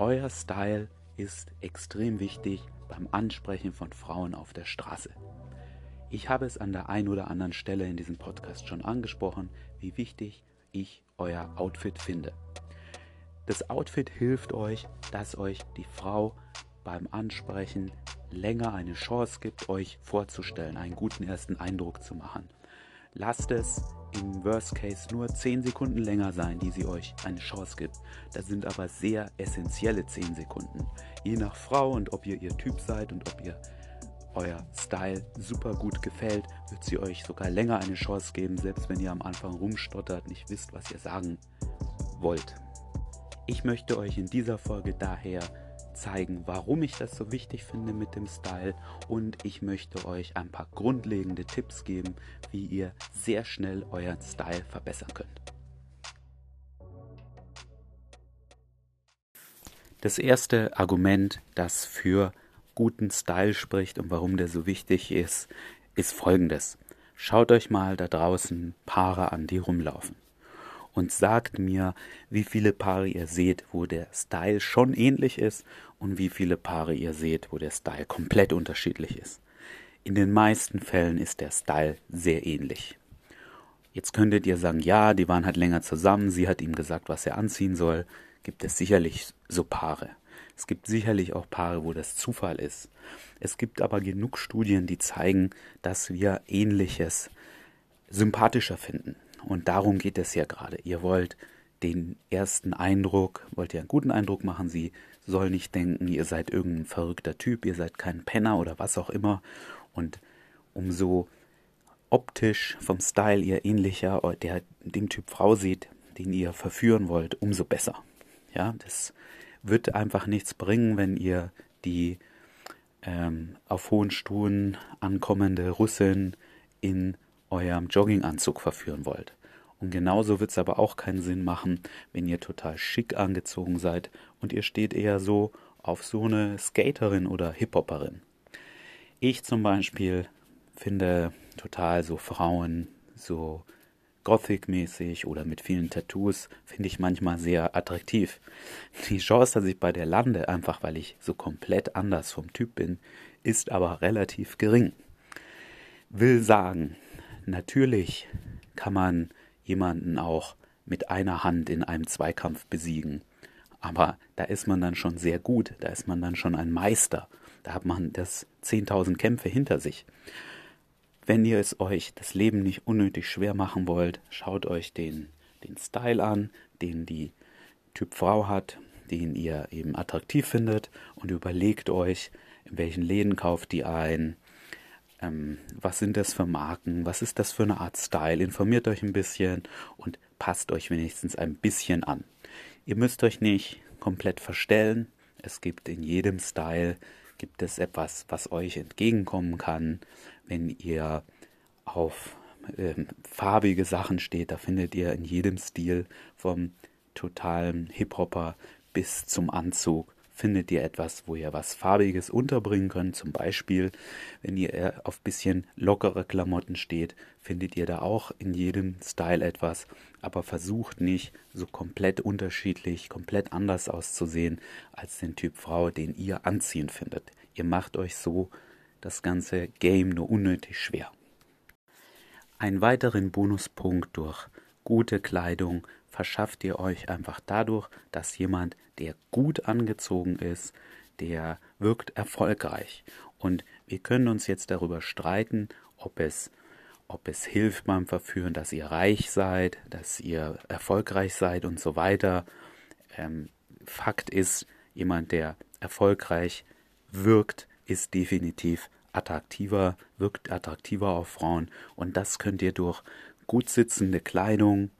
Euer Style ist extrem wichtig beim Ansprechen von Frauen auf der Straße. Ich habe es an der einen oder anderen Stelle in diesem Podcast schon angesprochen, wie wichtig ich euer Outfit finde. Das Outfit hilft euch, dass euch die Frau beim Ansprechen länger eine Chance gibt, euch vorzustellen, einen guten ersten Eindruck zu machen. Lasst es im Worst Case nur 10 Sekunden länger sein, die sie euch eine Chance gibt. Das sind aber sehr essentielle 10 Sekunden. Je nach Frau und ob ihr ihr Typ seid und ob ihr euer Style super gut gefällt, wird sie euch sogar länger eine Chance geben, selbst wenn ihr am Anfang rumstottert, nicht wisst, was ihr sagen wollt. Ich möchte euch in dieser Folge daher zeigen, warum ich das so wichtig finde mit dem Style und ich möchte euch ein paar grundlegende Tipps geben, wie ihr sehr schnell euren Style verbessern könnt. Das erste Argument, das für guten Style spricht und warum der so wichtig ist, ist folgendes. Schaut euch mal da draußen Paare an, die rumlaufen und sagt mir, wie viele Paare ihr seht, wo der Style schon ähnlich ist und wie viele Paare ihr seht, wo der Style komplett unterschiedlich ist. In den meisten Fällen ist der Style sehr ähnlich. Jetzt könntet ihr sagen, ja, die waren halt länger zusammen, sie hat ihm gesagt, was er anziehen soll. Gibt es sicherlich so Paare. Es gibt sicherlich auch Paare, wo das Zufall ist. Es gibt aber genug Studien, die zeigen, dass wir ähnliches sympathischer finden. Und darum geht es ja gerade. Ihr wollt den ersten Eindruck, wollt ihr einen guten Eindruck machen. Sie soll nicht denken, ihr seid irgendein verrückter Typ, ihr seid kein Penner oder was auch immer. Und umso optisch vom Style ihr ähnlicher der dem Typ Frau seht, den ihr verführen wollt, umso besser. Ja, das wird einfach nichts bringen, wenn ihr die ähm, auf hohen Stuhlen ankommende Russin in eurem Jogginganzug verführen wollt. Und genauso wird es aber auch keinen Sinn machen, wenn ihr total schick angezogen seid und ihr steht eher so auf so eine Skaterin oder Hip-Hopperin. Ich zum Beispiel finde total so Frauen so Gothic-mäßig oder mit vielen Tattoos finde ich manchmal sehr attraktiv. Die Chance, dass ich bei der lande, einfach weil ich so komplett anders vom Typ bin, ist aber relativ gering. Will sagen, Natürlich kann man jemanden auch mit einer Hand in einem Zweikampf besiegen. Aber da ist man dann schon sehr gut, da ist man dann schon ein Meister. Da hat man das 10.000 Kämpfe hinter sich. Wenn ihr es euch das Leben nicht unnötig schwer machen wollt, schaut euch den, den Style an, den die Typ Frau hat, den ihr eben attraktiv findet und überlegt euch, in welchen Läden kauft die ein, ähm, was sind das für Marken, was ist das für eine Art Style, informiert euch ein bisschen und passt euch wenigstens ein bisschen an. Ihr müsst euch nicht komplett verstellen, es gibt in jedem Style gibt es etwas, was euch entgegenkommen kann, wenn ihr auf ähm, farbige Sachen steht, da findet ihr in jedem Stil vom totalen Hip-Hopper bis zum Anzug findet ihr etwas, wo ihr was Farbiges unterbringen könnt. Zum Beispiel, wenn ihr auf bisschen lockere Klamotten steht, findet ihr da auch in jedem Style etwas. Aber versucht nicht so komplett unterschiedlich, komplett anders auszusehen als den Typ Frau, den ihr anziehen findet. Ihr macht euch so das ganze Game nur unnötig schwer. Einen weiteren Bonuspunkt durch gute Kleidung verschafft ihr euch einfach dadurch, dass jemand, der gut angezogen ist, der wirkt erfolgreich. Und wir können uns jetzt darüber streiten, ob es, ob es hilft beim Verführen, dass ihr reich seid, dass ihr erfolgreich seid und so weiter. Ähm, Fakt ist, jemand, der erfolgreich wirkt, ist definitiv attraktiver, wirkt attraktiver auf Frauen. Und das könnt ihr durch gut sitzende Kleidung,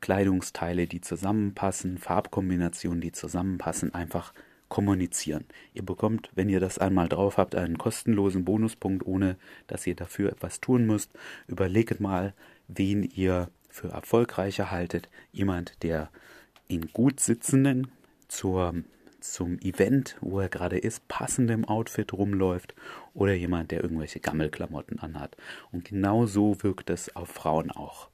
Kleidungsteile, die zusammenpassen, Farbkombinationen, die zusammenpassen, einfach kommunizieren. Ihr bekommt, wenn ihr das einmal drauf habt, einen kostenlosen Bonuspunkt, ohne dass ihr dafür etwas tun müsst. Überlegt mal, wen ihr für erfolgreicher haltet. Jemand, der in gut sitzenden zur, zum Event, wo er gerade ist, passendem Outfit rumläuft oder jemand, der irgendwelche Gammelklamotten anhat. Und genau so wirkt es auf Frauen auch.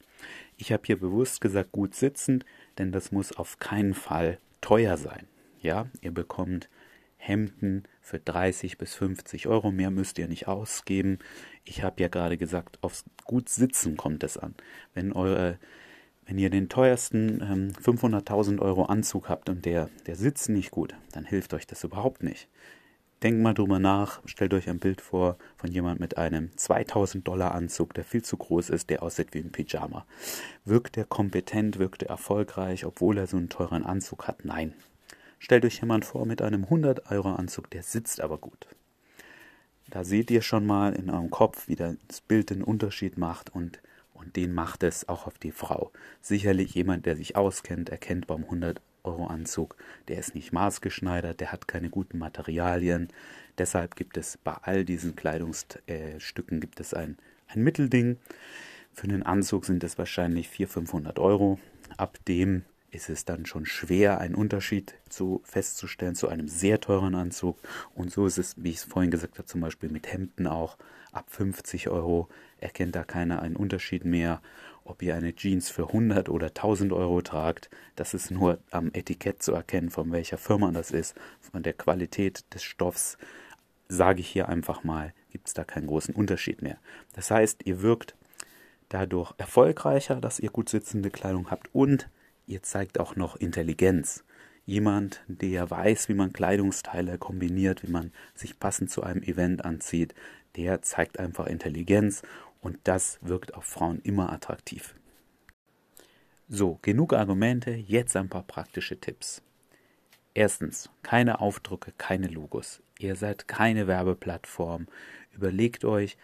Ich habe hier bewusst gesagt gut sitzend, denn das muss auf keinen Fall teuer sein. Ja, ihr bekommt Hemden für 30 bis 50 Euro. Mehr müsst ihr nicht ausgeben. Ich habe ja gerade gesagt, aufs gut Sitzen kommt es an. Wenn eure wenn ihr den teuersten ähm, 500.000 Euro Anzug habt und der, der sitzt nicht gut, dann hilft euch das überhaupt nicht. Denkt mal drüber nach, stellt euch ein Bild vor von jemand mit einem 2000 Dollar Anzug, der viel zu groß ist, der aussieht wie ein Pyjama. Wirkt er kompetent, wirkt er erfolgreich, obwohl er so einen teuren Anzug hat? Nein. Stellt euch jemand vor mit einem 100 Euro Anzug, der sitzt aber gut. Da seht ihr schon mal in eurem Kopf, wie das Bild den Unterschied macht und und den macht es auch auf die Frau. Sicherlich jemand, der sich auskennt, erkennt beim 100 Euro Anzug, der ist nicht maßgeschneidert, der hat keine guten Materialien. Deshalb gibt es bei all diesen Kleidungsstücken gibt es ein, ein Mittelding. Für einen Anzug sind es wahrscheinlich 400, 500 Euro. Ab dem ist es dann schon schwer, einen Unterschied zu festzustellen zu einem sehr teuren Anzug. Und so ist es, wie ich es vorhin gesagt habe, zum Beispiel mit Hemden auch. Ab 50 Euro erkennt da keiner einen Unterschied mehr, ob ihr eine Jeans für 100 oder 1000 Euro tragt. Das ist nur am Etikett zu erkennen, von welcher Firma das ist, von der Qualität des Stoffs. Sage ich hier einfach mal, gibt es da keinen großen Unterschied mehr. Das heißt, ihr wirkt dadurch erfolgreicher, dass ihr gut sitzende Kleidung habt und ihr zeigt auch noch Intelligenz. Jemand, der weiß, wie man Kleidungsteile kombiniert, wie man sich passend zu einem Event anzieht, der zeigt einfach Intelligenz und das wirkt auf Frauen immer attraktiv. So, genug Argumente, jetzt ein paar praktische Tipps. Erstens, keine Aufdrucke, keine Logos. Ihr seid keine Werbeplattform. Überlegt euch,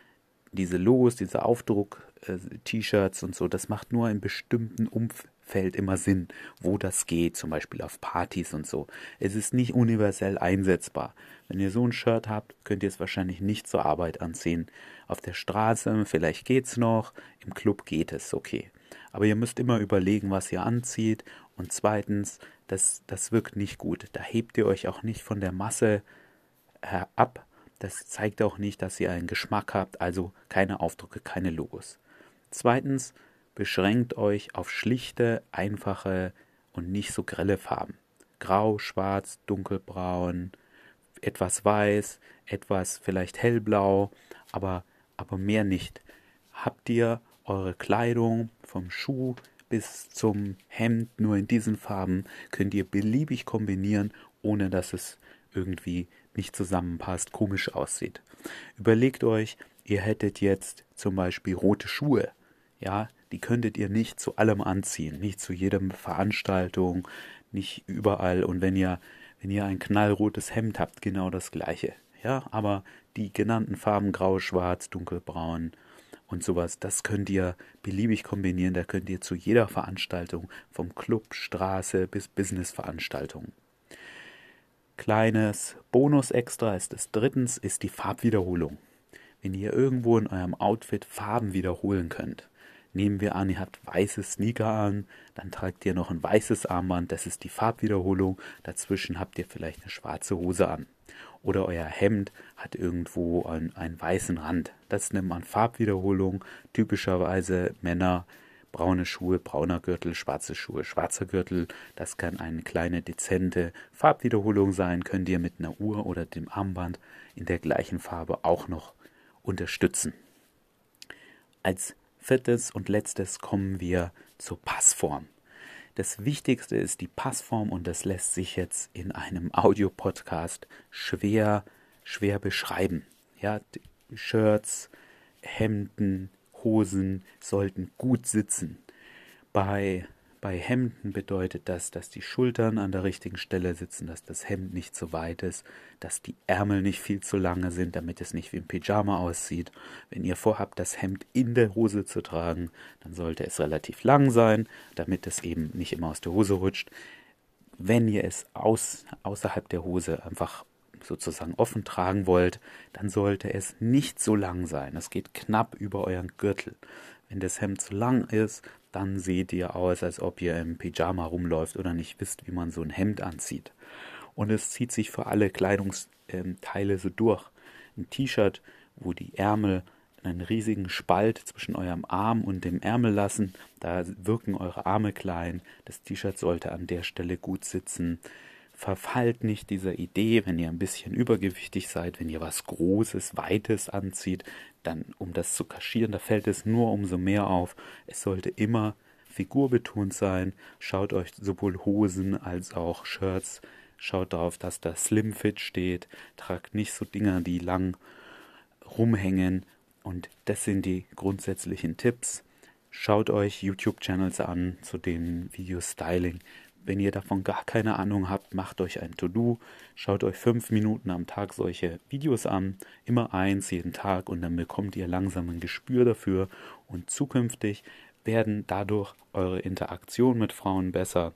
diese Logos, diese Aufdruck-T-Shirts äh, und so, das macht nur in bestimmten Umfeld immer Sinn, wo das geht, zum Beispiel auf Partys und so. Es ist nicht universell einsetzbar. Wenn ihr so ein Shirt habt, könnt ihr es wahrscheinlich nicht zur Arbeit anziehen. Auf der Straße, vielleicht geht's noch, im Club geht es, okay. Aber ihr müsst immer überlegen, was ihr anzieht. Und zweitens, das, das wirkt nicht gut. Da hebt ihr euch auch nicht von der Masse äh, ab, das zeigt auch nicht, dass ihr einen Geschmack habt, also keine Aufdrücke, keine Logos. Zweitens, beschränkt euch auf schlichte, einfache und nicht so grelle Farben. Grau, schwarz, dunkelbraun, etwas weiß, etwas vielleicht hellblau, aber, aber mehr nicht. Habt ihr eure Kleidung vom Schuh bis zum Hemd nur in diesen Farben, könnt ihr beliebig kombinieren, ohne dass es irgendwie nicht zusammenpasst, komisch aussieht. Überlegt euch, ihr hättet jetzt zum Beispiel rote Schuhe, ja, die könntet ihr nicht zu allem anziehen, nicht zu jedem Veranstaltung, nicht überall. Und wenn ihr, wenn ihr ein knallrotes Hemd habt, genau das gleiche. Ja, aber die genannten Farben grau, schwarz, dunkelbraun und sowas, das könnt ihr beliebig kombinieren. Da könnt ihr zu jeder Veranstaltung, vom Club, Straße bis Business-Veranstaltung. Kleines Bonus-Extra ist es drittens, ist die Farbwiederholung. Wenn ihr irgendwo in eurem Outfit Farben wiederholen könnt, nehmen wir an, ihr habt weiße Sneaker an, dann tragt ihr noch ein weißes Armband, das ist die Farbwiederholung, dazwischen habt ihr vielleicht eine schwarze Hose an. Oder euer Hemd hat irgendwo einen, einen weißen Rand. Das nennt man Farbwiederholung. Typischerweise Männer braune Schuhe, brauner Gürtel, schwarze Schuhe, schwarzer Gürtel. Das kann eine kleine dezente Farbwiederholung sein, könnt ihr mit einer Uhr oder dem Armband in der gleichen Farbe auch noch unterstützen. Als viertes und letztes kommen wir zur Passform. Das Wichtigste ist die Passform und das lässt sich jetzt in einem Audiopodcast schwer, schwer beschreiben. Ja, Shirts, Hemden, Hosen sollten gut sitzen. Bei, bei Hemden bedeutet das, dass die Schultern an der richtigen Stelle sitzen, dass das Hemd nicht zu weit ist, dass die Ärmel nicht viel zu lange sind, damit es nicht wie ein Pyjama aussieht. Wenn ihr vorhabt, das Hemd in der Hose zu tragen, dann sollte es relativ lang sein, damit es eben nicht immer aus der Hose rutscht. Wenn ihr es aus, außerhalb der Hose einfach sozusagen offen tragen wollt, dann sollte es nicht so lang sein. Es geht knapp über euren Gürtel. Wenn das Hemd zu lang ist, dann seht ihr aus, als ob ihr im Pyjama rumläuft oder nicht wisst, wie man so ein Hemd anzieht. Und es zieht sich für alle Kleidungsteile so durch. Ein T-Shirt, wo die Ärmel einen riesigen Spalt zwischen eurem Arm und dem Ärmel lassen, da wirken eure Arme klein. Das T-Shirt sollte an der Stelle gut sitzen verfallt nicht dieser Idee, wenn ihr ein bisschen übergewichtig seid, wenn ihr was Großes, Weites anzieht, dann um das zu kaschieren, da fällt es nur umso mehr auf. Es sollte immer figurbetont sein. Schaut euch sowohl Hosen als auch Shirts. Schaut darauf, dass da Slim Fit steht. Tragt nicht so Dinger, die lang rumhängen. Und das sind die grundsätzlichen Tipps. Schaut euch YouTube-Channels an zu den Video-Styling. Wenn ihr davon gar keine Ahnung habt, macht euch ein To-Do. Schaut euch fünf Minuten am Tag solche Videos an. Immer eins jeden Tag und dann bekommt ihr langsam ein Gespür dafür. Und zukünftig werden dadurch eure Interaktion mit Frauen besser.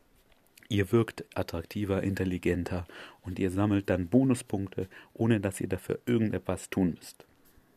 Ihr wirkt attraktiver, intelligenter und ihr sammelt dann Bonuspunkte, ohne dass ihr dafür irgendetwas tun müsst.